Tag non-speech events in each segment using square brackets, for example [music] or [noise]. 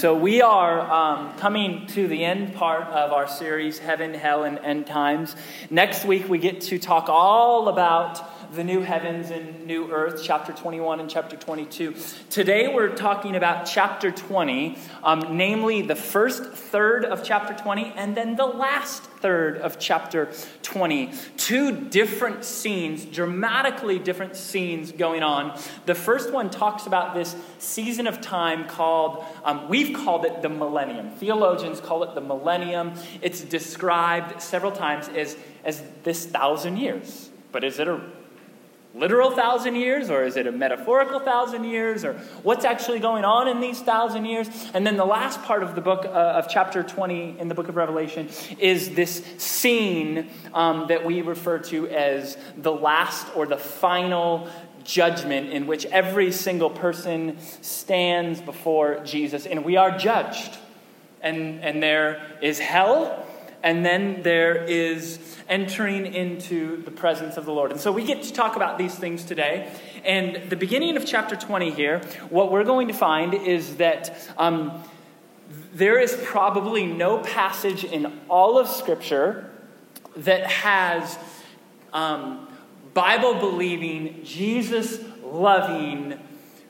So, we are um, coming to the end part of our series, Heaven, Hell, and End Times. Next week, we get to talk all about the new heavens and new earth, chapter 21 and chapter 22. Today we're talking about chapter 20, um, namely the first third of chapter 20 and then the last third of chapter 20. Two different scenes, dramatically different scenes going on. The first one talks about this season of time called, um, we've called it the millennium. Theologians call it the millennium. It's described several times as, as this thousand years. But is it a literal thousand years or is it a metaphorical thousand years or what's actually going on in these thousand years? And then the last part of the book uh, of chapter 20 in the book of revelation is this scene um, that we refer to as the last or the final judgment in which every single person stands before jesus. And we are judged. And, and there is hell and then there is entering into the presence of the Lord. And so we get to talk about these things today. And the beginning of chapter 20 here, what we're going to find is that um, there is probably no passage in all of Scripture that has um, Bible believing, Jesus loving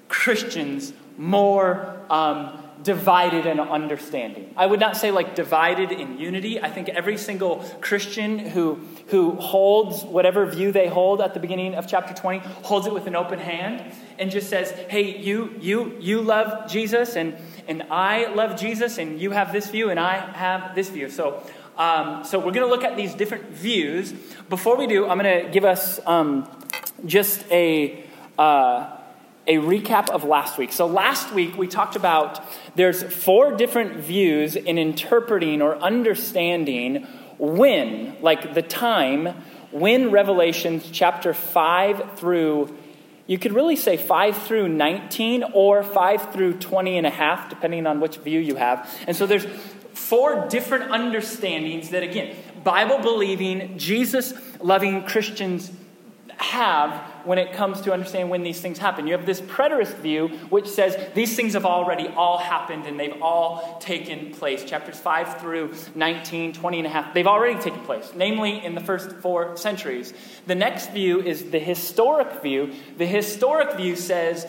Christians more. Um, divided in understanding. I would not say like divided in unity. I think every single Christian who, who holds whatever view they hold at the beginning of chapter 20 holds it with an open hand and just says, hey, you, you, you love Jesus and, and I love Jesus and you have this view and I have this view. So, um, so we're going to look at these different views. Before we do, I'm going to give us um, just a... Uh, a recap of last week. So, last week we talked about there's four different views in interpreting or understanding when, like the time, when Revelation chapter 5 through, you could really say 5 through 19 or 5 through 20 and a half, depending on which view you have. And so there's four different understandings that, again, Bible believing, Jesus loving Christians have when it comes to understanding when these things happen. You have this preterist view, which says these things have already all happened and they've all taken place. Chapters 5 through 19, 20 and a half, they've already taken place, namely in the first four centuries. The next view is the historic view. The historic view says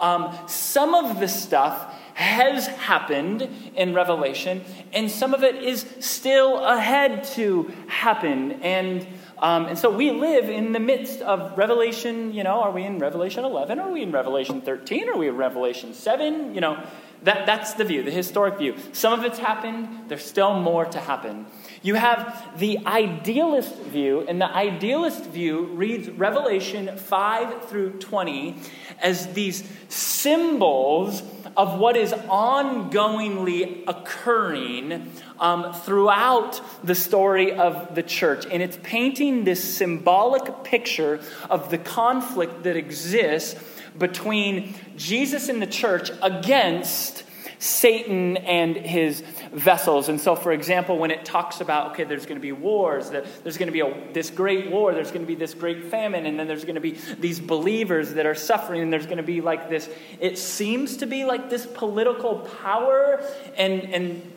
um, some of the stuff has happened in Revelation, and some of it is still ahead to happen. And um, and so we live in the midst of Revelation, you know, are we in Revelation 11? Are we in Revelation 13? Are we in Revelation 7? You know, that, that's the view, the historic view. Some of it's happened, there's still more to happen. You have the idealist view, and the idealist view reads Revelation 5 through 20 as these symbols of what is ongoingly occurring um, throughout the story of the church. And it's painting this symbolic picture of the conflict that exists between Jesus and the church against Satan and his vessels. And so, for example, when it talks about, okay, there's going to be wars, that there's going to be a, this great war, there's going to be this great famine, and then there's going to be these believers that are suffering, and there's going to be like this, it seems to be like this political power. And, and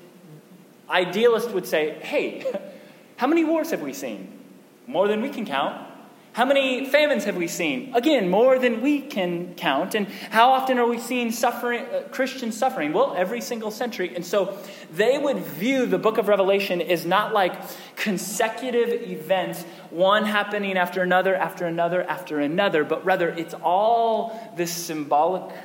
idealists would say, hey, [laughs] how many wars have we seen? More than we can count. How many famines have we seen? Again, more than we can count. And how often are we seeing suffering, uh, Christian suffering? Well, every single century. And so they would view the book of Revelation as not like consecutive events, one happening after another, after another, after another, but rather it's all this symbolic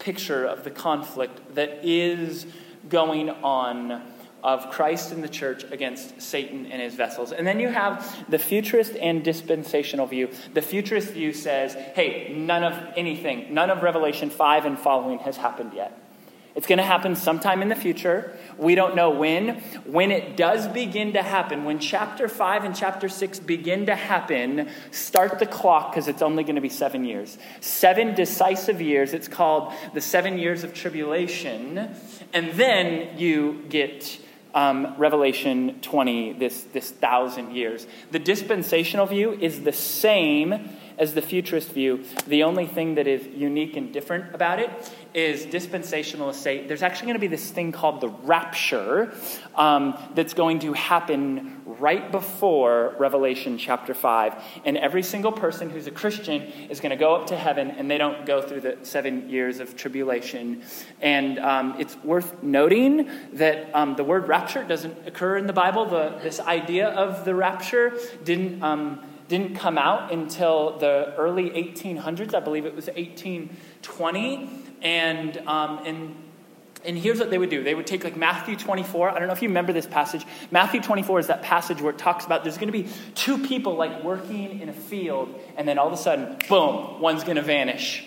picture of the conflict that is going on of Christ and the church against Satan and his vessels. And then you have the futurist and dispensational view. The futurist view says, hey, none of anything, none of Revelation 5 and following has happened yet. It's going to happen sometime in the future. We don't know when. When it does begin to happen, when chapter 5 and chapter 6 begin to happen, start the clock because it's only going to be seven years. Seven decisive years. It's called the seven years of tribulation. And then you get um, Revelation 20, this, this thousand years. The dispensational view is the same as the futurist view. The only thing that is unique and different about it is dispensational estate. There's actually going to be this thing called the rapture um, that's going to happen right before Revelation chapter 5. And every single person who's a Christian is going to go up to heaven, and they don't go through the seven years of tribulation. And um, it's worth noting that um, the word rapture doesn't occur in the Bible. The, this idea of the rapture didn't. Didn't come out until the early 1800s. I believe it was 1820. And, um, and and here's what they would do they would take like Matthew 24. I don't know if you remember this passage. Matthew 24 is that passage where it talks about there's going to be two people like working in a field, and then all of a sudden, boom, one's going to vanish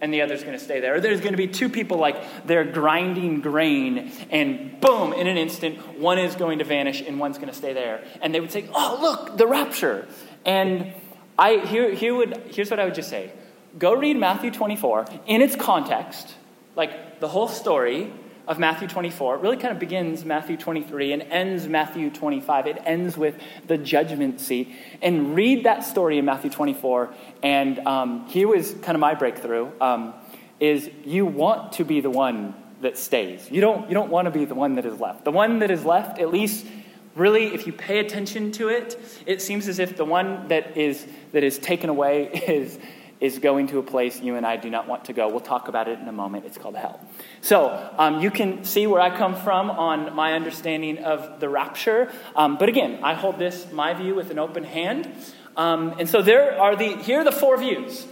and the other's going to stay there. Or there's going to be two people like they're grinding grain, and boom, in an instant, one is going to vanish and one's going to stay there. And they would say, Oh, look, the rapture. And I here, here would here's what I would just say. Go read Matthew 24 in its context like the whole story of Matthew 24 it really kind of begins Matthew 23 and ends Matthew 25. It ends with the judgment seat. And read that story in Matthew 24. And um, here was kind of my breakthrough: um, is you want to be the one that stays. You don't. You don't want to be the one that is left. The one that is left, at least. Really, if you pay attention to it, it seems as if the one that is that is taken away [laughs] is is going to a place you and I do not want to go. We'll talk about it in a moment. It's called hell. So um, you can see where I come from on my understanding of the rapture. Um, but again, I hold this, my view, with an open hand. Um, and so there are the, here are the four views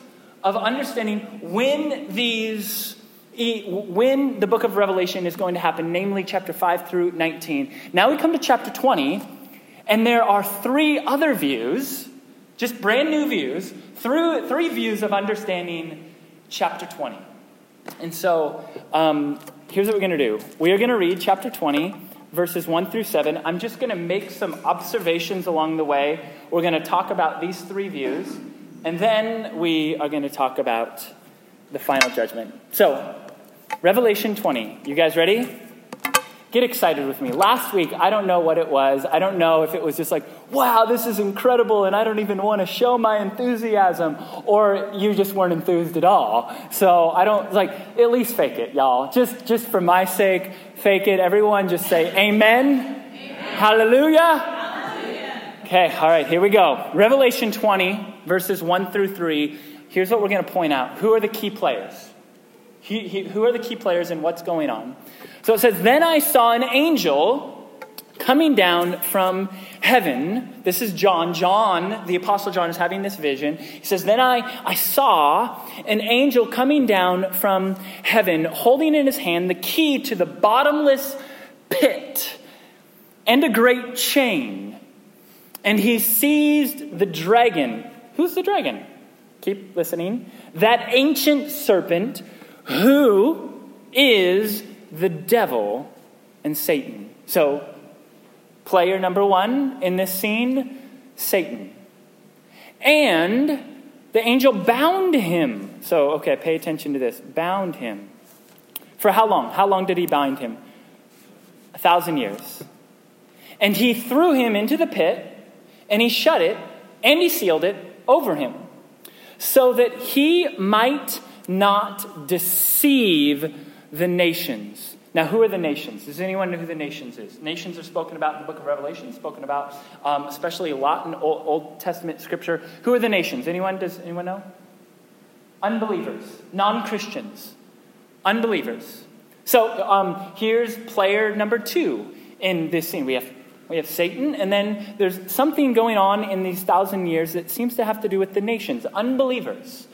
of understanding when these when the book of Revelation is going to happen, namely chapter 5 through 19. Now we come to chapter 20, and there are three other views, just brand new views, through three views of understanding chapter 20. And so um, here's what we're going to do we are going to read chapter 20, verses 1 through 7. I'm just going to make some observations along the way. We're going to talk about these three views, and then we are going to talk about the final judgment. So, Revelation 20. You guys ready? Get excited with me. Last week, I don't know what it was. I don't know if it was just like, wow, this is incredible, and I don't even want to show my enthusiasm, or you just weren't enthused at all. So I don't, like, at least fake it, y'all. Just, just for my sake, fake it. Everyone just say, Amen. Amen. Hallelujah. Hallelujah. Okay, all right, here we go. Revelation 20, verses 1 through 3. Here's what we're going to point out. Who are the key players? He, he, who are the key players and what's going on? So it says, Then I saw an angel coming down from heaven. This is John. John, the Apostle John, is having this vision. He says, Then I, I saw an angel coming down from heaven, holding in his hand the key to the bottomless pit and a great chain. And he seized the dragon. Who's the dragon? Keep listening. That ancient serpent who is the devil and Satan. So, player number one in this scene Satan. And the angel bound him. So, okay, pay attention to this. Bound him. For how long? How long did he bind him? A thousand years. And he threw him into the pit, and he shut it, and he sealed it over him, so that he might not deceive the nations. Now, who are the nations? Does anyone know who the nations is? Nations are spoken about in the book of Revelation, spoken about um, especially a lot in Old, Old Testament scripture. Who are the nations? Anyone? Does anyone know? Unbelievers, non Christians, unbelievers. So um, here's player number two in this scene. We have we have Satan, and then there's something going on in these thousand years that seems to have to do with the nations, unbelievers.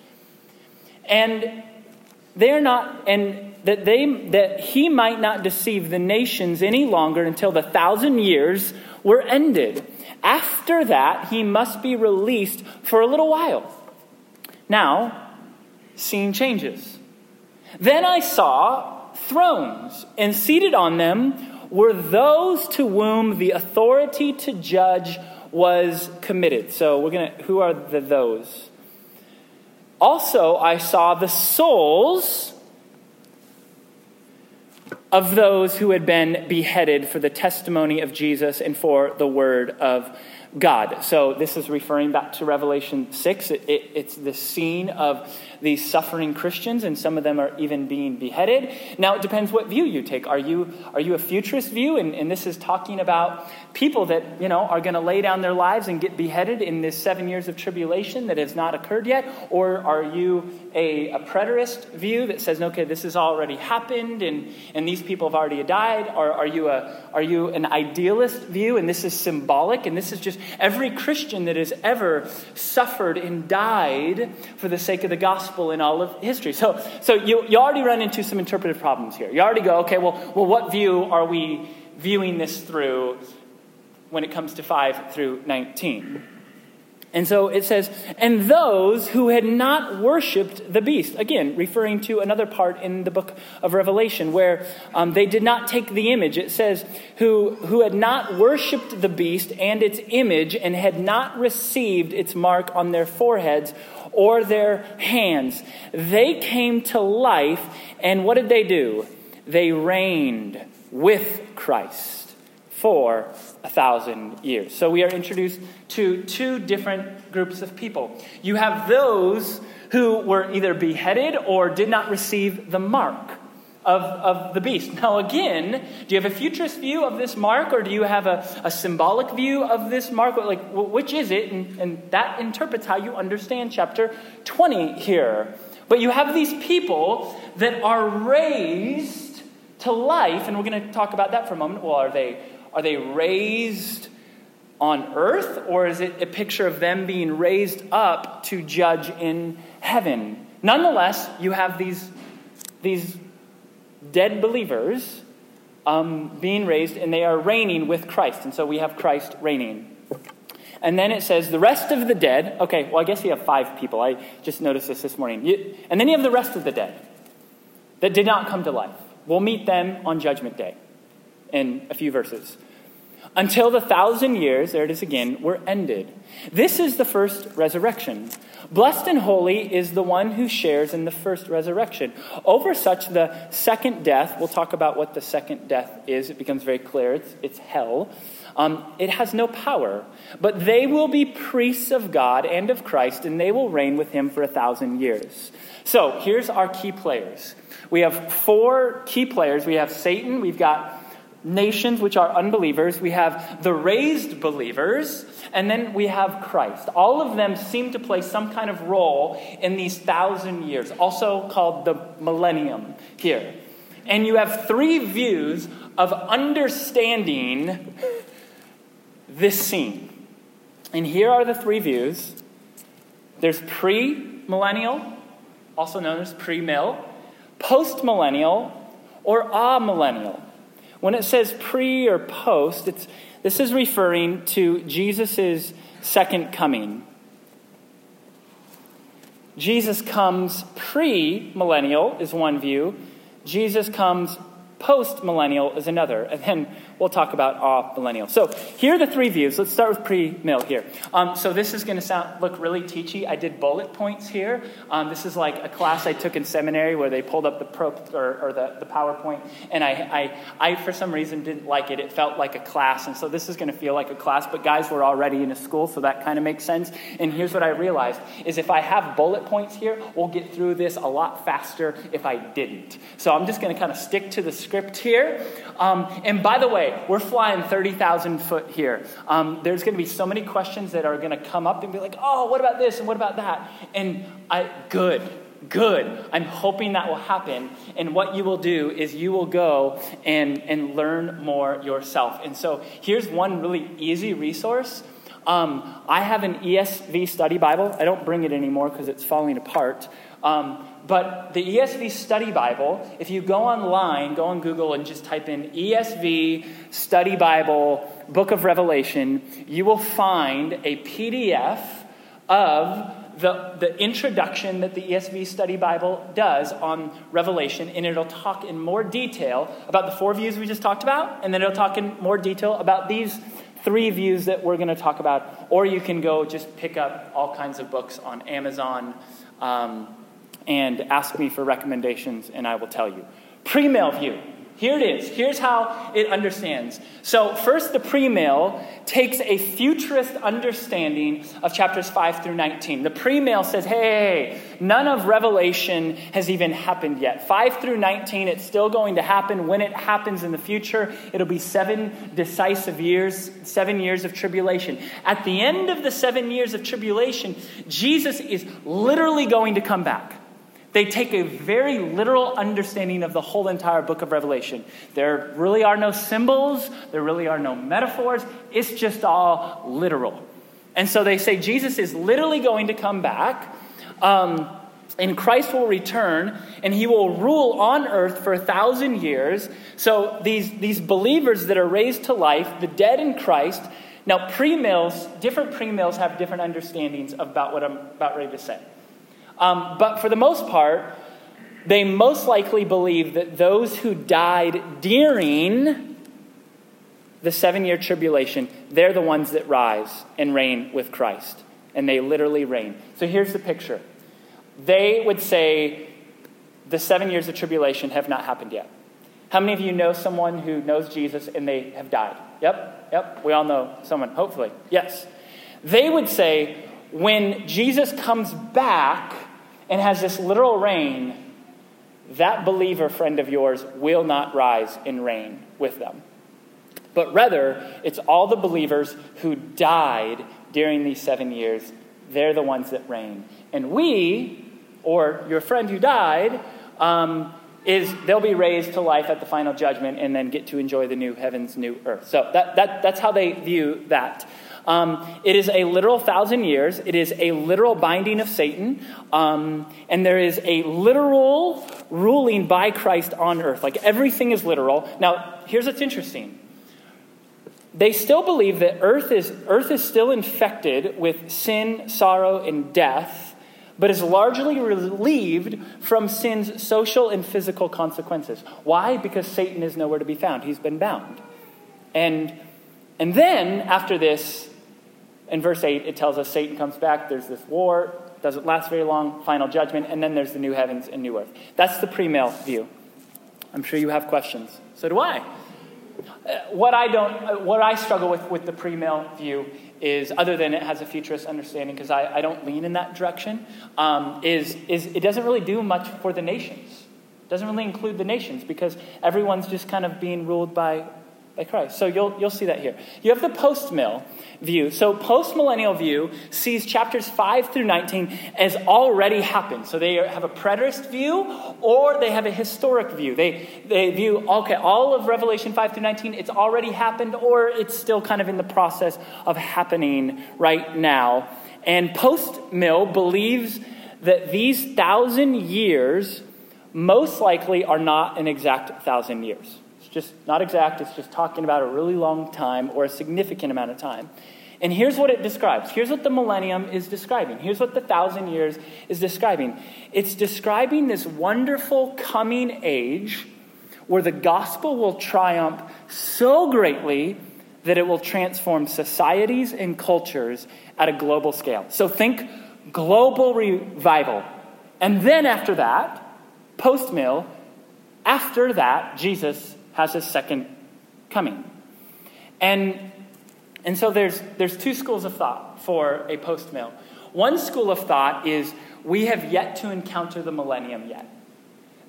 And they're not, and that they that he might not deceive the nations any longer until the thousand years were ended. After that, he must be released for a little while. Now, scene changes. Then I saw thrones, and seated on them were those to whom the authority to judge was committed. So we're gonna who are the those? Also, I saw the souls of those who had been beheaded for the testimony of Jesus and for the word of God. So this is referring back to Revelation 6. It, it, it's the scene of these suffering Christians, and some of them are even being beheaded. Now, it depends what view you take. Are you, are you a futurist view? And, and this is talking about people that, you know, are going to lay down their lives and get beheaded in this seven years of tribulation that has not occurred yet? Or are you a, a preterist view that says, okay, this has already happened and, and these people have already died? Or are you, a, are you an idealist view and this is symbolic and this is just every Christian that has ever suffered and died for the sake of the gospel in all of history? So, so you, you already run into some interpretive problems here. You already go, okay, well, well what view are we viewing this through when it comes to 5 through 19? And so it says, and those who had not worshiped the beast. Again, referring to another part in the book of Revelation where um, they did not take the image. It says, who, who had not worshiped the beast and its image and had not received its mark on their foreheads or their hands. They came to life, and what did they do? They reigned with Christ for a thousand years. So we are introduced to two different groups of people. You have those who were either beheaded or did not receive the mark of, of the beast. Now, again, do you have a futurist view of this mark or do you have a, a symbolic view of this mark? Like, which is it? And, and that interprets how you understand chapter 20 here. But you have these people that are raised to life, and we're going to talk about that for a moment. Well, are they are they raised on earth, or is it a picture of them being raised up to judge in heaven? Nonetheless, you have these, these dead believers um, being raised, and they are reigning with Christ. And so we have Christ reigning. And then it says, the rest of the dead. Okay, well, I guess you have five people. I just noticed this this morning. You, and then you have the rest of the dead that did not come to life. We'll meet them on Judgment Day in a few verses until the thousand years, there it is again, were ended. This is the first resurrection. Blessed and holy is the one who shares in the first resurrection. Over such, the second death, we'll talk about what the second death is. It becomes very clear it's, it's hell. Um, it has no power, but they will be priests of God and of Christ, and they will reign with him for a thousand years. So here's our key players. We have four key players. We have Satan, we've got nations which are unbelievers, we have the raised believers, and then we have Christ. All of them seem to play some kind of role in these thousand years, also called the millennium here. And you have three views of understanding this scene. And here are the three views there's pre millennial, also known as pre mill, post millennial, or amillennial. When it says pre or post, it's, this is referring to Jesus' second coming. Jesus comes pre millennial, is one view. Jesus comes post millennial, is another. And then we'll talk about amillennial. So here are the three views. Let's start with pre-mill here. Um, so this is going to sound look really teachy. I did bullet points here. Um, this is like a class I took in seminary where they pulled up the pro or, or the, the PowerPoint, and I, I, I for some reason didn't like it. It felt like a class, and so this is going to feel like a class. But guys, we're already in a school, so that kind of makes sense. And here's what I realized: is if I have bullet points here, we'll get through this a lot faster. If I didn't, so I'm just going to kind of stick to the script here. Um, and by the way way, we're flying 30,000 foot here. Um, there's going to be so many questions that are going to come up and be like, oh, what about this and what about that? And I, good, good. I'm hoping that will happen. And what you will do is you will go and, and learn more yourself. And so here's one really easy resource. Um, I have an ESV study Bible. I don't bring it anymore because it's falling apart. Um, but the ESV Study Bible, if you go online, go on Google and just type in ESV Study Bible, Book of Revelation, you will find a PDF of the, the introduction that the ESV Study Bible does on Revelation, and it'll talk in more detail about the four views we just talked about, and then it'll talk in more detail about these three views that we're going to talk about. Or you can go just pick up all kinds of books on Amazon. Um, and ask me for recommendations, and I will tell you. Pre-mill view. Here it is. Here's how it understands. So, first, the premill takes a futurist understanding of chapters 5 through 19. The premill says, hey, none of Revelation has even happened yet. 5 through 19, it's still going to happen. When it happens in the future, it'll be seven decisive years, seven years of tribulation. At the end of the seven years of tribulation, Jesus is literally going to come back. They take a very literal understanding of the whole entire book of Revelation. There really are no symbols, there really are no metaphors. It's just all literal. And so they say Jesus is literally going to come back. Um, and Christ will return and he will rule on earth for a thousand years. So these, these believers that are raised to life, the dead in Christ, now pre-mills, different pre-mills have different understandings about what I'm about ready to say. Um, but for the most part, they most likely believe that those who died during the seven year tribulation, they're the ones that rise and reign with Christ. And they literally reign. So here's the picture they would say the seven years of tribulation have not happened yet. How many of you know someone who knows Jesus and they have died? Yep, yep. We all know someone, hopefully. Yes. They would say, when Jesus comes back and has this literal reign, that believer friend of yours will not rise in reign with them. But rather, it's all the believers who died during these seven years. They're the ones that reign. And we, or your friend who died, um, is they'll be raised to life at the final judgment and then get to enjoy the new heavens, new earth. So that, that, that's how they view that. Um, it is a literal thousand years. It is a literal binding of Satan. Um, and there is a literal ruling by Christ on earth. Like everything is literal. Now, here's what's interesting. They still believe that earth is, earth is still infected with sin, sorrow, and death, but is largely relieved from sin's social and physical consequences. Why? Because Satan is nowhere to be found. He's been bound. And, and then, after this, in verse 8, it tells us Satan comes back, there's this war, doesn't last very long, final judgment, and then there's the new heavens and new earth. That's the premill view. I'm sure you have questions. So do I. Uh, what I don't, uh, what I struggle with with the premill view is, other than it has a futurist understanding, because I, I don't lean in that direction, um, is, is it doesn't really do much for the nations. It doesn't really include the nations because everyone's just kind of being ruled by by Christ. So you'll, you'll see that here. You have the post mill view. So post millennial view sees chapters 5 through 19 as already happened. So they have a preterist view or they have a historic view. They, they view, okay, all of Revelation 5 through 19, it's already happened or it's still kind of in the process of happening right now. And post mill believes that these thousand years most likely are not an exact thousand years just not exact, it's just talking about a really long time or a significant amount of time. And here's what it describes. Here's what the millennium is describing. Here's what the thousand years is describing. It's describing this wonderful coming age where the gospel will triumph so greatly that it will transform societies and cultures at a global scale. So think global revival. And then after that, post mill, after that, Jesus has a second coming. And, and so there's, there's two schools of thought for a post mill. One school of thought is we have yet to encounter the millennium yet.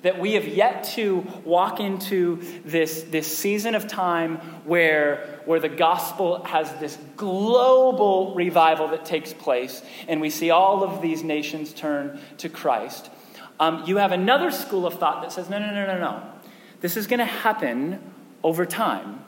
That we have yet to walk into this, this season of time where, where the gospel has this global revival that takes place, and we see all of these nations turn to Christ. Um, you have another school of thought that says, no, no, no, no, no. This is going to happen over time.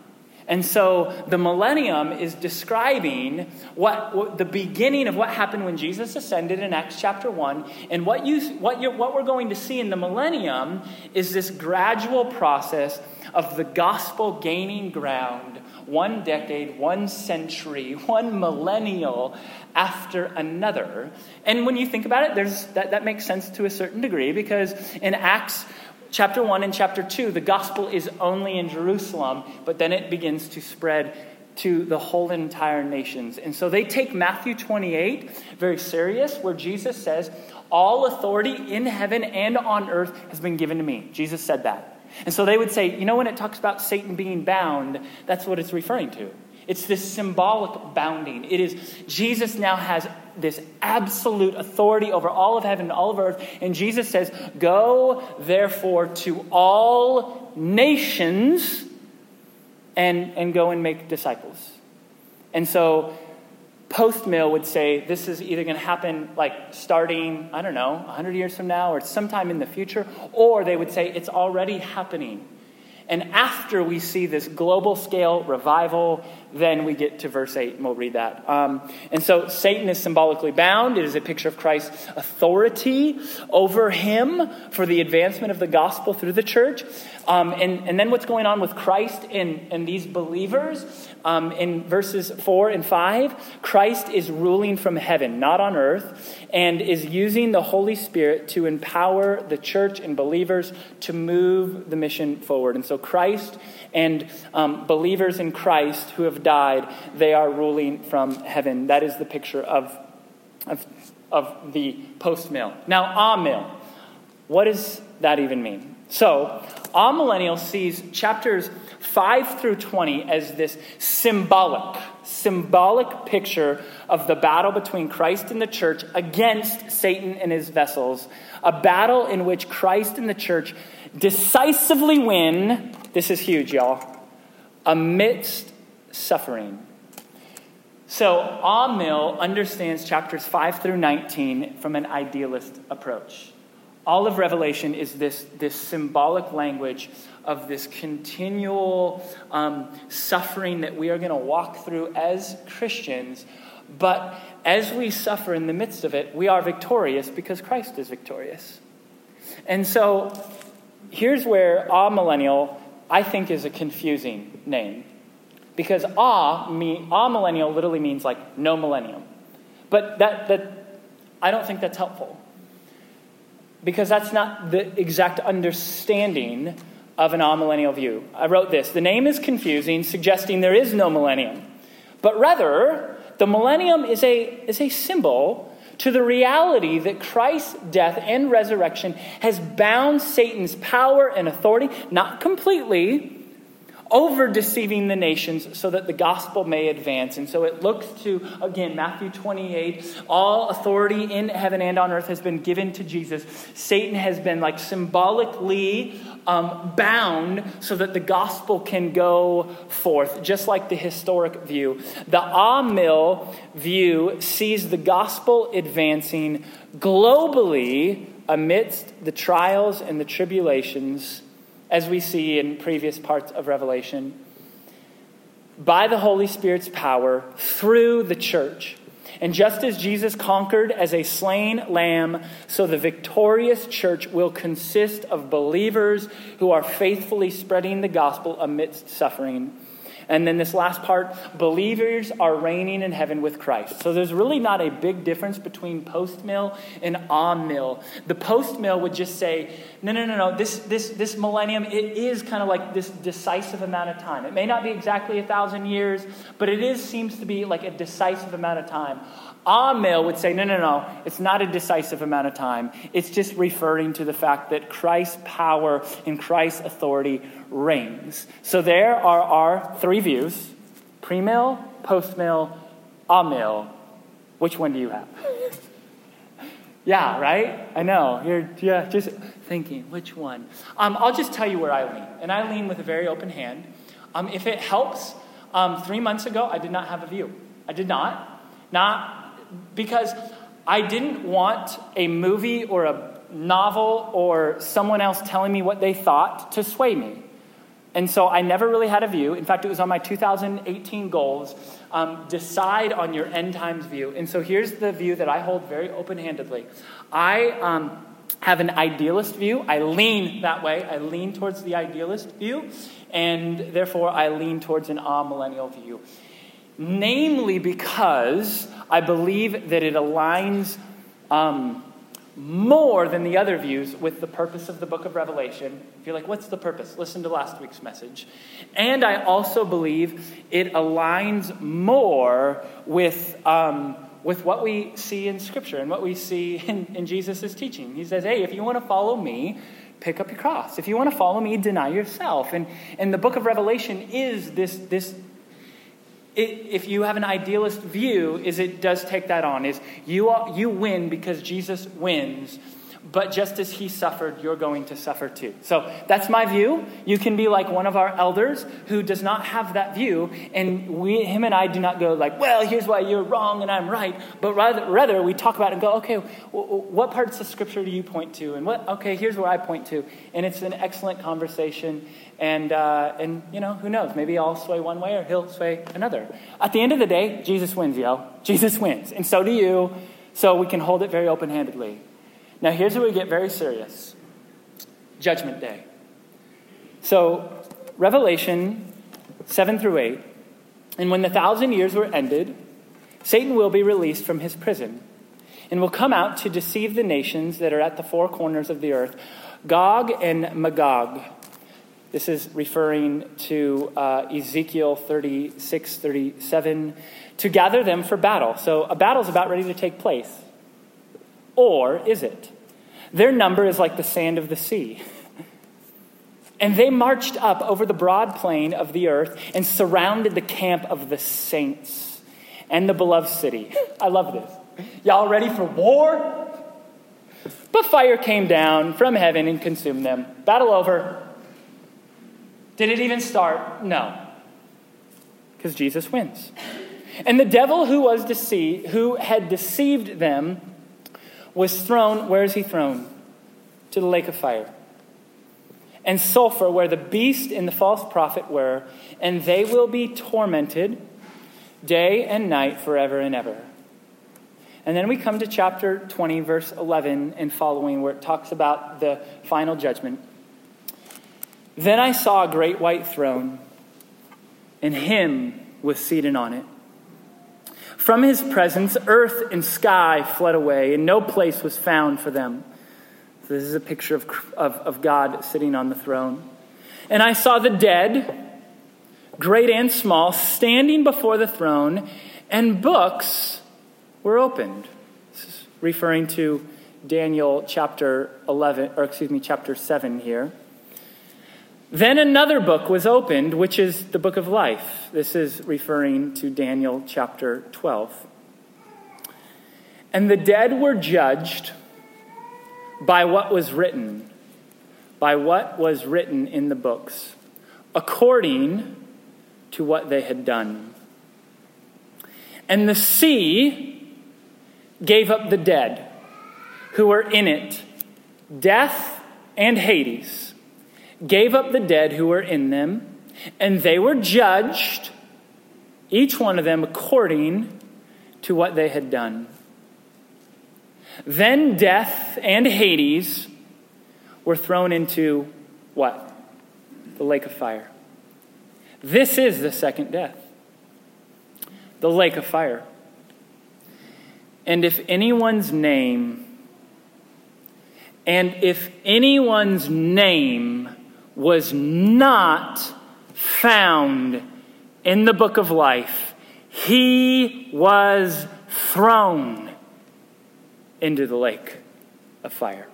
And so the millennium is describing what, what, the beginning of what happened when Jesus ascended in Acts chapter 1. And what, you, what, you, what we're going to see in the millennium is this gradual process of the gospel gaining ground one decade, one century, one millennial after another. And when you think about it, there's, that, that makes sense to a certain degree because in Acts chapter 1 and chapter 2, the gospel is only in Jerusalem, but then it begins to spread to the whole entire nations. And so they take Matthew 28 very serious, where Jesus says, All authority in heaven and on earth has been given to me. Jesus said that. And so they would say, you know, when it talks about Satan being bound, that's what it's referring to. It's this symbolic bounding. It is Jesus now has this absolute authority over all of heaven and all of earth. And Jesus says, Go therefore to all nations and, and go and make disciples. And so post mill would say this is either going to happen like starting, I don't know, 100 years from now or sometime in the future, or they would say it's already happening. And after we see this global scale revival, then we get to verse 8, and we'll read that. Um, and so Satan is symbolically bound. It is a picture of Christ's authority over him for the advancement of the gospel through the church. Um, and, and then what's going on with Christ and, and these believers um, in verses 4 and 5 Christ is ruling from heaven, not on earth, and is using the Holy Spirit to empower the church and believers to move the mission forward. And so Christ and um, believers in Christ who have died, they are ruling from heaven. That is the picture of, of, of the post mill. Now, amill, what does that even mean? So, amillennial sees chapters 5 through 20 as this symbolic, symbolic picture of the battle between Christ and the church against Satan and his vessels. A battle in which Christ and the church decisively win. This is huge, y'all. Amidst suffering. So, Amil understands chapters 5 through 19 from an idealist approach all of Revelation is this, this symbolic language of this continual um, suffering that we are going to walk through as Christians. But as we suffer in the midst of it, we are victorious because Christ is victorious. And so here's where amillennial, I think, is a confusing name. Because ah, me, amillennial literally means like no millennium. But that, that, I don't think that's helpful because that's not the exact understanding of an amillennial view. I wrote this The name is confusing, suggesting there is no millennium, but rather, the millennium is a, is a symbol to the reality that Christ's death and resurrection has bound Satan's power and authority, not completely, over deceiving the nations so that the gospel may advance. And so it looks to, again, Matthew 28 all authority in heaven and on earth has been given to Jesus. Satan has been like symbolically um, bound so that the gospel can go forth, just like the historic view. The Amil view sees the gospel advancing globally amidst the trials and the tribulations as we see in previous parts of Revelation, by the Holy Spirit's power through the church. And just as Jesus conquered as a slain lamb, so the victorious church will consist of believers who are faithfully spreading the gospel amidst suffering. And then this last part believers are reigning in heaven with Christ. So there's really not a big difference between post mill and amill. The post mill would just say, no, no, no, no, this, this, this millennium, it is kind of like this decisive amount of time. It may not be exactly a thousand years, but it is seems to be like a decisive amount of time. Amil would say, no, no, no, it's not a decisive amount of time. It's just referring to the fact that Christ's power and Christ's authority reigns. So there are our three views pre mill, post mill, amil. Which one do you have? [laughs] yeah, right? I know. You're yeah, just thinking, which one? Um, I'll just tell you where I lean. And I lean with a very open hand. Um, if it helps, um, three months ago, I did not have a view. I did not. Not because I didn't want a movie or a novel or someone else telling me what they thought to sway me. And so I never really had a view. In fact, it was on my 2018 goals. Um, decide on your end times view. And so here's the view that I hold very open handedly. I um, have an idealist view. I lean that way. I lean towards the idealist view. And therefore, I lean towards an amillennial view namely because I believe that it aligns um, more than the other views with the purpose of the book of Revelation. If you're like, what's the purpose? Listen to last week's message. And I also believe it aligns more with. Um, with what we see in Scripture and what we see [laughs] in, in Jesus' teaching. He says, Hey, if you want to follow me, pick up your cross. If you want to follow me, deny yourself. And, and the book of Revelation is this, this it, if you have an idealist view, is it does take that on. Is you, you win because Jesus wins but just as he suffered, you're going to suffer too. So that's my view. You can be like one of our elders who does not have that view, and we, him and I do not go like, well, here's why you're wrong and I'm right, but rather, rather we talk about it and go, okay, what parts of scripture do you point to? And what, okay, here's where I point to. And it's an excellent conversation, and, uh, and you know, who knows? Maybe I'll sway one way or he'll sway another. At the end of the day, Jesus wins, yo. Jesus wins, and so do you, so we can hold it very open handedly. Now, here's where we get very serious Judgment Day. So, Revelation 7 through 8. And when the thousand years were ended, Satan will be released from his prison and will come out to deceive the nations that are at the four corners of the earth, Gog and Magog. This is referring to uh, Ezekiel 36, 37, to gather them for battle. So a battle is about ready to take place. Or is it? Their number is like the sand of the sea. [laughs] And they marched up over the broad plain of the earth and surrounded the camp of the saints and the beloved city. [laughs] I love this. Y'all ready for war? But fire came down from heaven and consumed them. Battle over. Did it even start? No. Because Jesus wins. And the devil who was deceived, who had deceived them, was thrown, where is he thrown? To the lake of fire. And sulfur, where the beast and the false prophet were, and they will be tormented day and night forever and ever. And then we come to chapter 20, verse 11 and following, where it talks about the final judgment. Then I saw a great white throne, and him was seated on it from his presence, earth and sky fled away, and no place was found for them. So this is a picture of, of, of God sitting on the throne. And I saw the dead, great and small, standing before the throne, and books were opened. This is referring to Daniel chapter 11, or excuse me, chapter 7 here. Then another book was opened, which is the book of life. This is referring to Daniel chapter 12. And the dead were judged by what was written, by what was written in the books, according to what they had done. And the sea gave up the dead who were in it, death and Hades gave up the dead who were in them, and they were judged, each one of them according to what they had done. Then death and Hades were thrown into what? The lake of fire. This is the second death, the lake of fire. And if anyone's name, and if anyone's name was not found in the book of life, he was thrown into the lake of fire.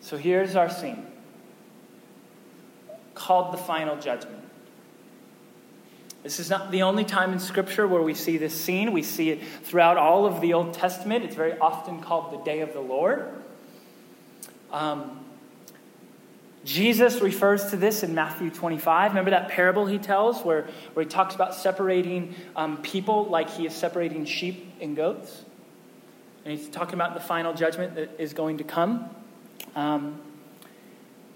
So here's our scene called the final judgment. This is not the only time in Scripture where we see this scene. We see it throughout all of the Old Testament. It's very often called the day of the Lord. Um, Jesus refers to this in Matthew 25. Remember that parable he tells where, where he talks about separating um, people like he is separating sheep and goats? And he's talking about the final judgment that is going to come. Um,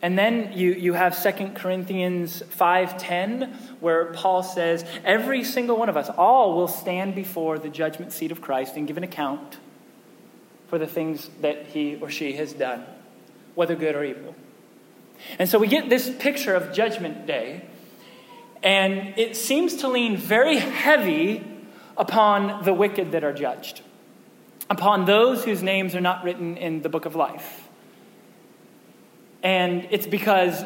and then you, you have 2 Corinthians 5.10 where Paul says, every single one of us, all will stand before the judgment seat of Christ and give an account for the things that he or she has done whether good or evil. And so we get this picture of Judgment Day, and it seems to lean very heavy upon the wicked that are judged, upon those whose names are not written in the book of life. And it's because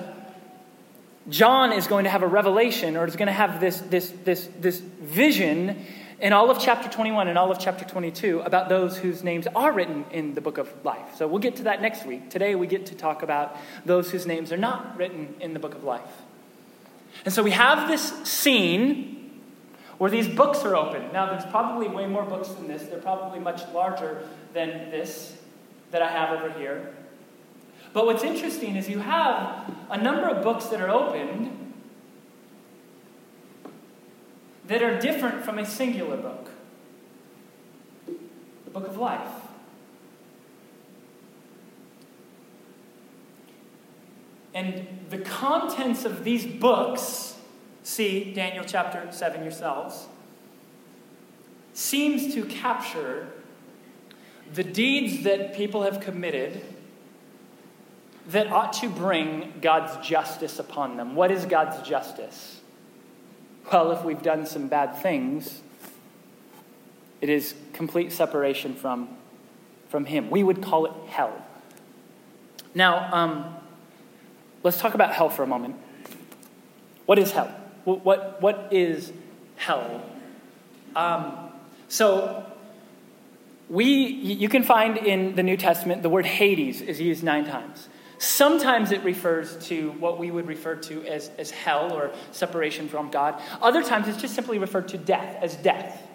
John is going to have a revelation or is going to have this, this, this, this vision in all of chapter 21 and all of chapter 22 about those whose names are written in the book of life. So we'll get to that next week. Today we get to talk about those whose names are not written in the book of life. And so we have this scene where these books are open. Now, there's probably way more books than this, they're probably much larger than this that I have over here. But what's interesting is you have a number of books that are opened that are different from a singular book the book of life. And the contents of these books, see Daniel chapter 7 yourselves, seems to capture the deeds that people have committed that ought to bring God's justice upon them. What is God's justice? Well, if we've done some bad things, it is complete separation from, from Him. We would call it hell. Now, um, let's talk about hell for a moment. What is hell? What, what, what is hell? Um, so, we, you can find in the New Testament the word Hades is used nine times. Sometimes it refers to what we would refer to as, as hell or separation from God. Other times it's just simply referred to death as death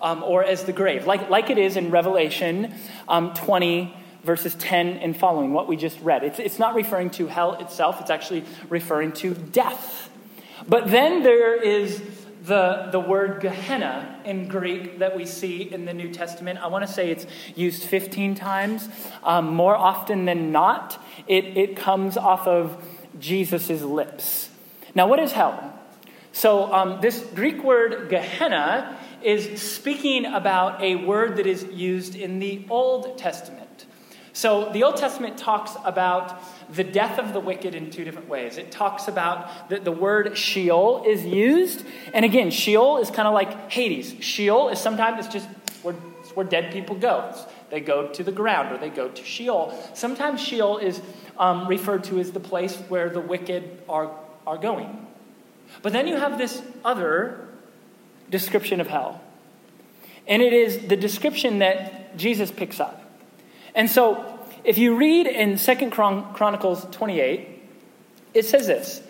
um, or as the grave, like, like it is in Revelation um, 20, verses 10 and following, what we just read. It's, it's not referring to hell itself, it's actually referring to death. But then there is the, the word Gehenna in Greek that we see in the New Testament. I want to say it's used 15 times. Um, more often than not, it, it comes off of Jesus' lips. Now, what is hell? So, um, this Greek word Gehenna is speaking about a word that is used in the Old Testament. So the Old Testament talks about the death of the wicked in two different ways. It talks about that the word Sheol is used. And again, Sheol is kind of like Hades. Sheol is sometimes it's just where, it's where dead people go. They go to the ground or they go to Sheol. Sometimes Sheol is um, referred to as the place where the wicked are, are going. But then you have this other description of hell. And it is the description that Jesus picks up. And so, if you read in Second Chronicles 28, it says this.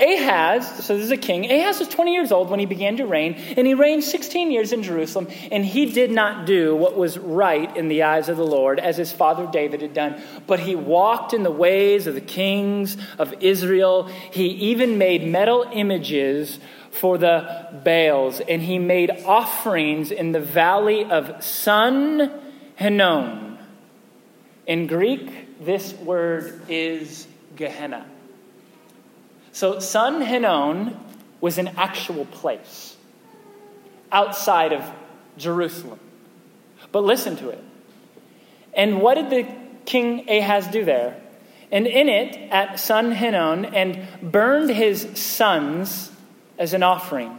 Ahaz, so this is a king, Ahaz was 20 years old when he began to reign, and he reigned 16 years in Jerusalem, and he did not do what was right in the eyes of the Lord, as his father David had done, but he walked in the ways of the kings of Israel. He even made metal images for the Baals, and he made offerings in the valley of Son Hinnom in Greek, this word is Gehenna. So, Son Hinnom was an actual place outside of Jerusalem. But listen to it. And what did the king Ahaz do there? And in it, at Son Hinnom, and burned his sons as an offering,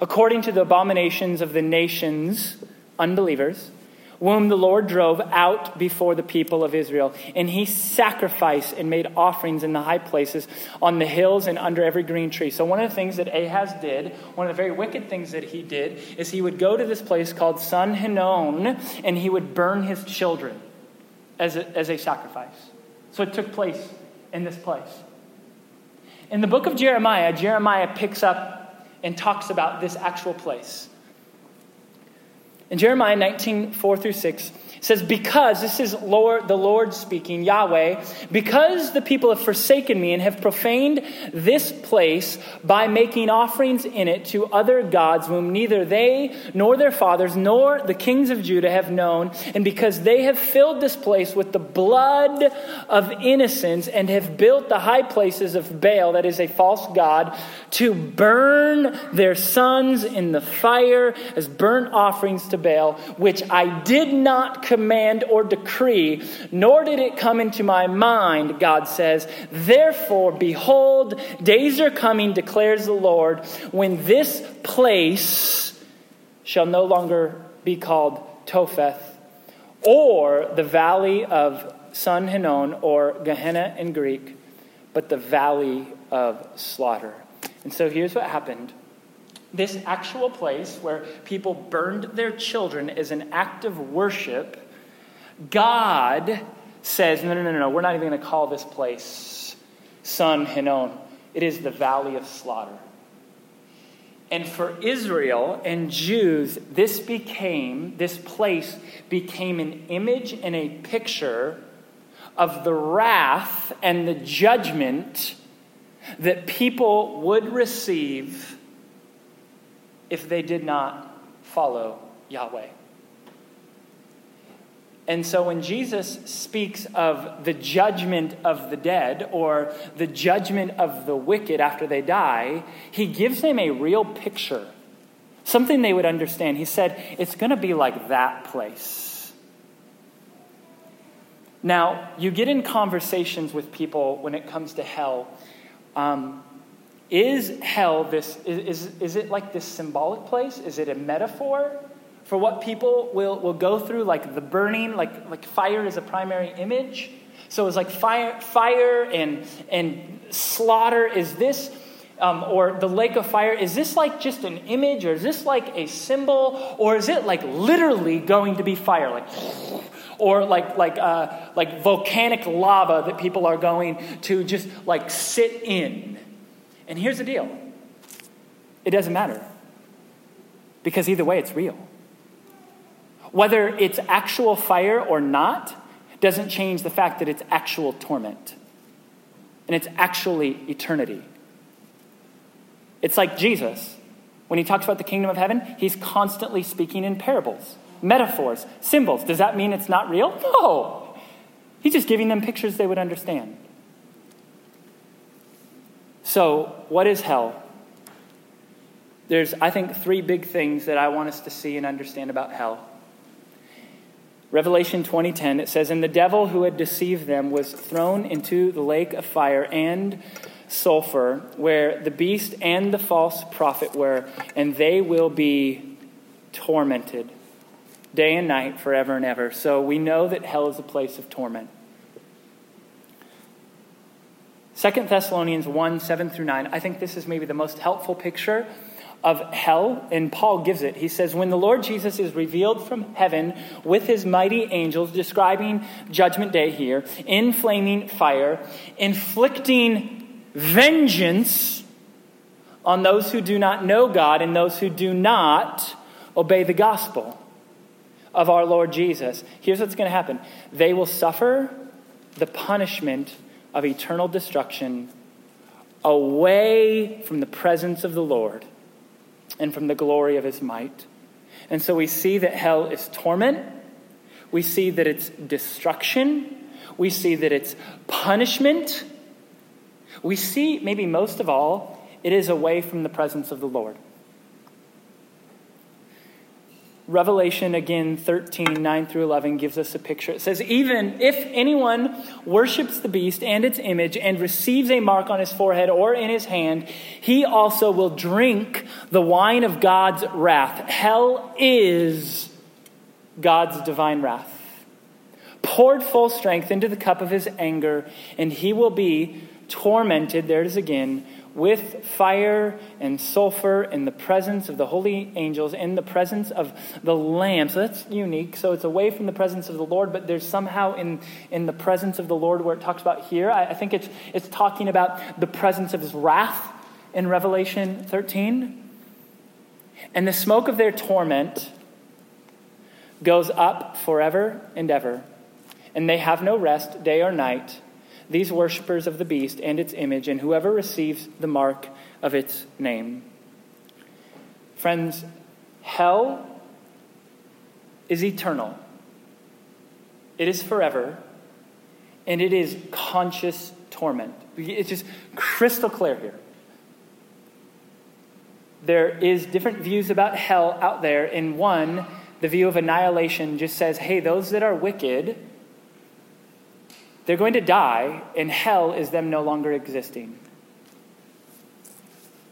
according to the abominations of the nations, unbelievers whom the Lord drove out before the people of Israel. And he sacrificed and made offerings in the high places, on the hills, and under every green tree. So, one of the things that Ahaz did, one of the very wicked things that he did, is he would go to this place called Son Hinnom and he would burn his children as a, as a sacrifice. So, it took place in this place. In the book of Jeremiah, Jeremiah picks up and talks about this actual place. In Jeremiah 19, 4 through 6, says, Because, this is Lord, the Lord speaking, Yahweh, because the people have forsaken me and have profaned this place by making offerings in it to other gods, whom neither they nor their fathers nor the kings of Judah have known, and because they have filled this place with the blood of innocents and have built the high places of Baal, that is a false god, to burn their sons in the fire as burnt offerings to Baal, which I did not command or decree, nor did it come into my mind, God says. Therefore, behold, days are coming, declares the Lord, when this place shall no longer be called Topheth, or the valley of Son Hinnom, or Gehenna in Greek, but the valley of slaughter. And so here's what happened this actual place where people burned their children as an act of worship, God says, no, no, no, no, we're not even going to call this place Son Hinnom. It is the valley of slaughter. And for Israel and Jews, this became, this place became an image and a picture of the wrath and the judgment that people would receive if they did not follow Yahweh. And so when Jesus speaks of the judgment of the dead or the judgment of the wicked after they die, he gives them a real picture, something they would understand. He said, It's going to be like that place. Now, you get in conversations with people when it comes to hell. Um, is hell this, is, is, is it like this symbolic place? Is it a metaphor? For what people will, will go through, like the burning, like, like fire is a primary image. So it's like fire, fire and, and slaughter. Is this, um, or the lake of fire, is this like just an image, or is this like a symbol, or is it like literally going to be fire? Like, or like, like, uh, like volcanic lava that people are going to just like sit in. And here's the deal it doesn't matter. Because either way, it's real. Whether it's actual fire or not doesn't change the fact that it's actual torment. And it's actually eternity. It's like Jesus. When he talks about the kingdom of heaven, he's constantly speaking in parables, metaphors, symbols. Does that mean it's not real? [laughs] No. He's just giving them pictures they would understand. So, what is hell? There's, I think, three big things that I want us to see and understand about hell. Revelation 20:10 it says and the devil who had deceived them was thrown into the lake of fire and sulfur where the beast and the false prophet were and they will be tormented day and night forever and ever. So we know that hell is a place of torment. 2 Thessalonians 1 7 through 9. I think this is maybe the most helpful picture of hell, and Paul gives it. He says, When the Lord Jesus is revealed from heaven with his mighty angels, describing Judgment Day here, in flaming fire, inflicting vengeance on those who do not know God and those who do not obey the gospel of our Lord Jesus. Here's what's going to happen they will suffer the punishment of eternal destruction away from the presence of the Lord and from the glory of his might. And so we see that hell is torment. We see that it's destruction. We see that it's punishment. We see, maybe most of all, it is away from the presence of the Lord. Revelation again 13, 9 through 11 gives us a picture. It says, Even if anyone worships the beast and its image and receives a mark on his forehead or in his hand, he also will drink the wine of God's wrath. Hell is God's divine wrath. Poured full strength into the cup of his anger, and he will be tormented, there it is again, with fire and sulfur in the presence of the holy angels, in the presence of the Lamb. So that's unique. So it's away from the presence of the Lord, but there's somehow in, in the presence of the Lord where it talks about here. I, I think it's, it's talking about the presence of his wrath in Revelation 13. And the smoke of their torment goes up forever and ever, and they have no rest day or night these worshippers of the beast and its image, and whoever receives the mark of its name. Friends, hell is eternal, it is forever, and it is conscious torment. It's just crystal clear here. There is different views about hell out there. In one, the view of annihilation just says, hey, those that are wicked they're going to die, and hell is them no longer existing.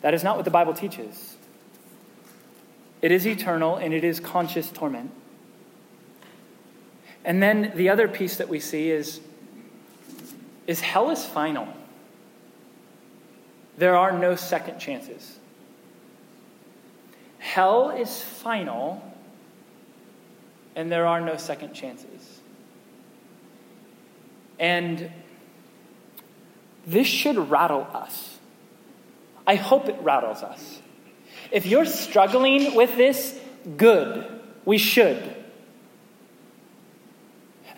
That is not what the Bible teaches. It is eternal and it is conscious torment. And then the other piece that we see is, is hell is final. There are no second chances. hell is final and there are no second chances. And this should rattle us. I hope it rattles us. If you're struggling with this, good. We should.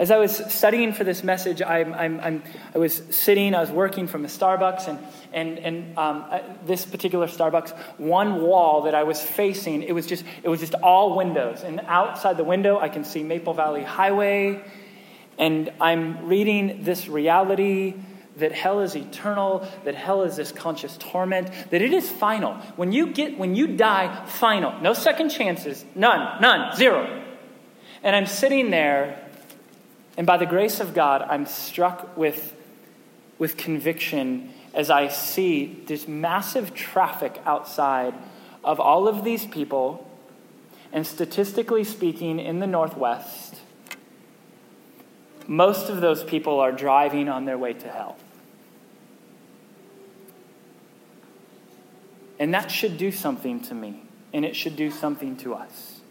As I was studying for this message, I'm, I'm, I'm, i was sitting, I was working from a Starbucks, and, and, and um, this particular Starbucks, one wall that I was facing, it was, just, it was just all windows. And outside the window, I can see Maple Valley Highway, and I'm reading this reality that hell is eternal, that hell is this conscious torment, that it is final. When you get when you die, final. No second chances. None. None. Zero. And I'm sitting there, and by the grace of God, I'm struck with, with conviction as I see this massive traffic outside of all of these people, and statistically speaking, in the Northwest, most of those people are driving on their way to hell. And that should do something to me, and it should do something to us.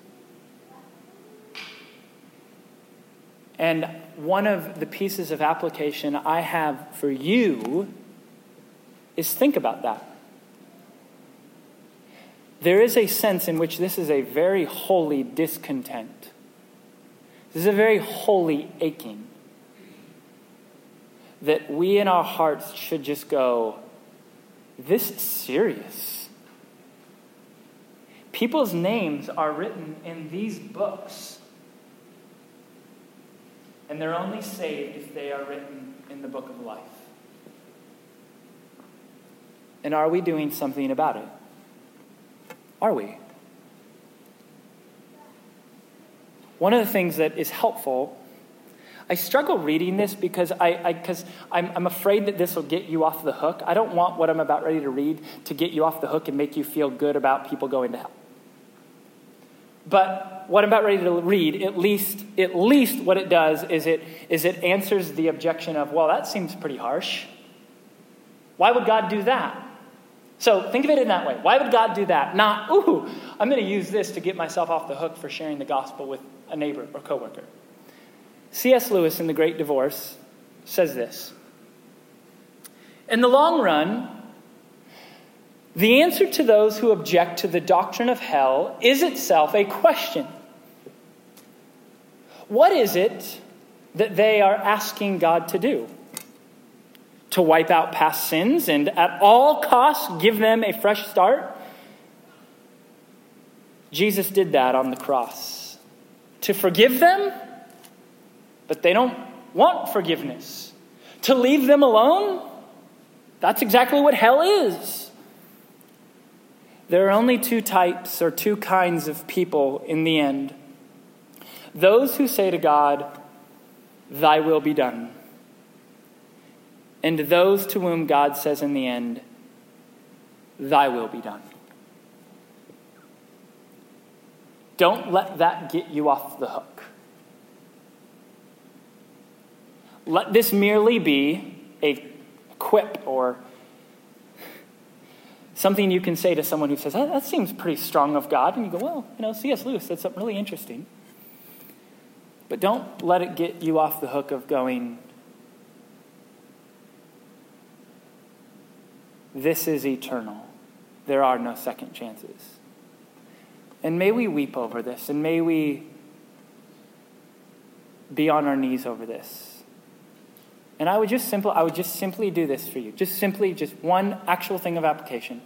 And one of the pieces of application I have for you is think about that. There is a sense in which this is a very holy discontent. This is a very holy aching. That we in our hearts should just go, this is serious. People's names are written in these books, and they're only saved if they are written in the book of life. And are we doing something about it? Are we? One of the things that is helpful, I struggle reading this because I, because I'm, I'm afraid that this will get you off the hook. I don't want what I'm about ready to read to get you off the hook and make you feel good about people going to hell. But what I'm about ready to read, at least, at least what it does is it, is it answers the objection of, well, that seems pretty harsh. Why would God do that? So think of it in that way. Why would God do that? Not, ooh, I'm going to use this to get myself off the hook for sharing the gospel with a neighbor or coworker. C.S. Lewis in The Great Divorce says this In the long run, the answer to those who object to the doctrine of hell is itself a question. What is it that they are asking God to do? To wipe out past sins and at all costs give them a fresh start? Jesus did that on the cross. To forgive them, but they don't want forgiveness. To leave them alone, that's exactly what hell is. There are only two types or two kinds of people in the end those who say to God, Thy will be done, and those to whom God says in the end, Thy will be done. Don't let that get you off the hook. Let this merely be a quip or something you can say to someone who says, that, that seems pretty strong of God. And you go, well, you know, C.S. Lewis said something really interesting. But don't let it get you off the hook of going, this is eternal. There are no second chances. And may we weep over this, and may we be on our knees over this. And I would just simply, I would just simply do this for you. Just simply, just one actual thing of application.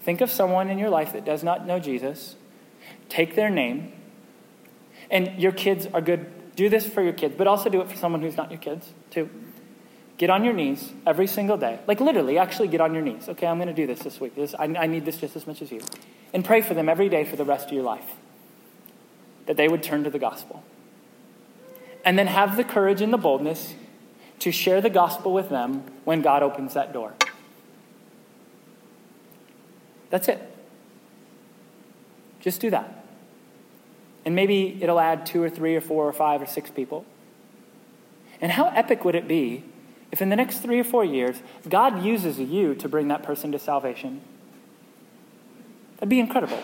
Think of someone in your life that does not know Jesus. Take their name. And your kids are good. Do this for your kids, but also do it for someone who's not your kids, too. Get on your knees every single day. Like literally, actually get on your knees. Okay, I'm going to do this this week. This, I, I need this just as much as you. And pray for them every day for the rest of your life. That they would turn to the gospel. And then have the courage and the boldness to share the gospel with them when God opens that door. That's it. Just do that. And maybe it'll add two or three or four or five or six people. And how epic would it be if in the next three or four years, God uses you to bring that person to salvation? That'd be incredible.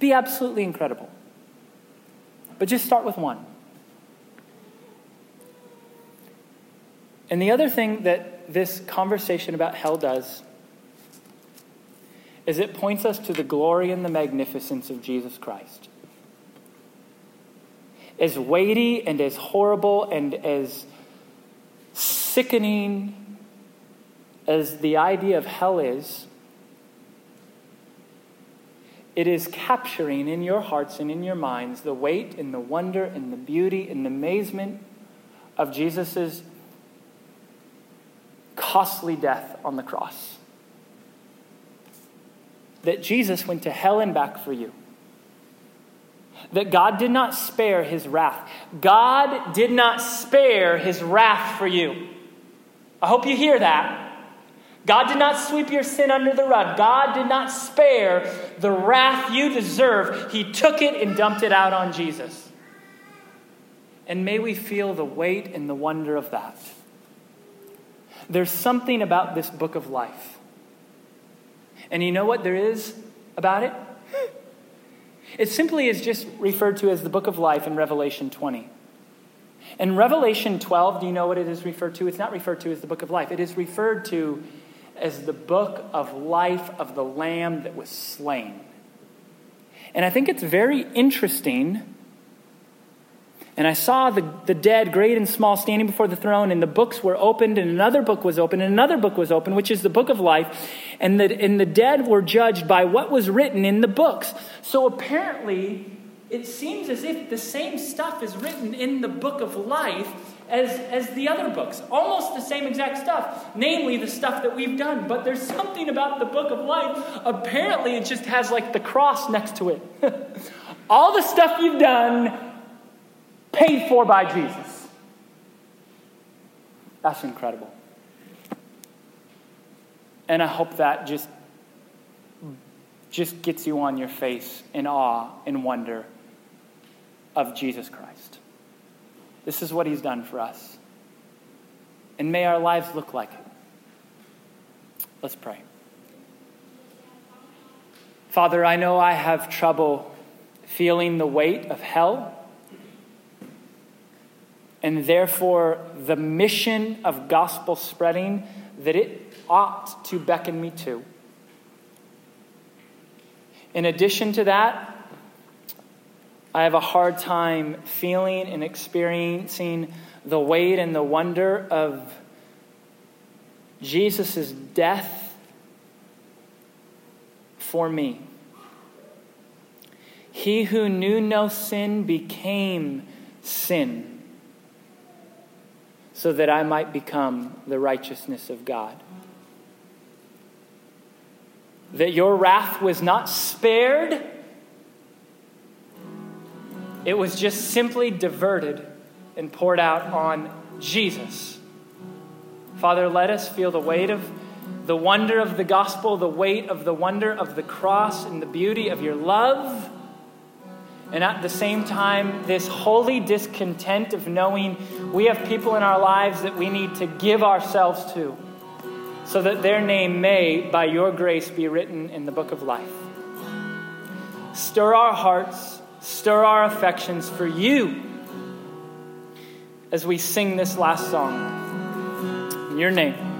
be absolutely incredible. But just start with one. And the other thing that this conversation about hell does is it points us to the glory and the magnificence of Jesus Christ. As weighty and as horrible and as sickening as the idea of hell is, it is capturing in your hearts and in your minds the weight and the wonder and the beauty and the amazement of Jesus' costly death on the cross. That Jesus went to hell and back for you. That God did not spare his wrath. God did not spare his wrath for you. I hope you hear that. God did not sweep your sin under the rug. God did not spare the wrath you deserve. He took it and dumped it out on Jesus. And may we feel the weight and the wonder of that. There's something about this book of life. And you know what there is about it? It simply is just referred to as the book of life in Revelation 20. In Revelation 12, do you know what it is referred to? It's not referred to as the book of life. It is referred to as the book of life of the Lamb that was slain. And I think it's very interesting. And I saw the, the dead, great and small, standing before the throne, and the books were opened, and another book was opened, and another book was opened, which is the book of life. And the, and the dead were judged by what was written in the books. So apparently, it seems as if the same stuff is written in the book of life as, as the other books. Almost the same exact stuff, namely the stuff that we've done. But there's something about the book of life. Apparently, it just has like the cross next to it. [laughs] All the stuff you've done, paid for by Jesus. That's incredible. And I hope that just just gets you on your face in awe and wonder of Jesus Christ. This is what he's done for us. And may our lives look like it. Let's pray. Father, I know I have trouble feeling the weight of hell, and therefore the mission of gospel spreading that it ought to beckon me to. In addition to that, I have a hard time feeling and experiencing the weight and the wonder of Jesus' death for me. He who knew no sin became sin so that I might become the righteousness of God. That your wrath was not spared it was just simply diverted and poured out on Jesus. Father, let us feel the weight of the wonder of the gospel, the weight of the wonder of the cross, and the beauty of your love. And at the same time, this holy discontent of knowing we have people in our lives that we need to give ourselves to so that their name may, by your grace, be written in the book of life. Stir our hearts Stir our affections for you as we sing this last song. In your name.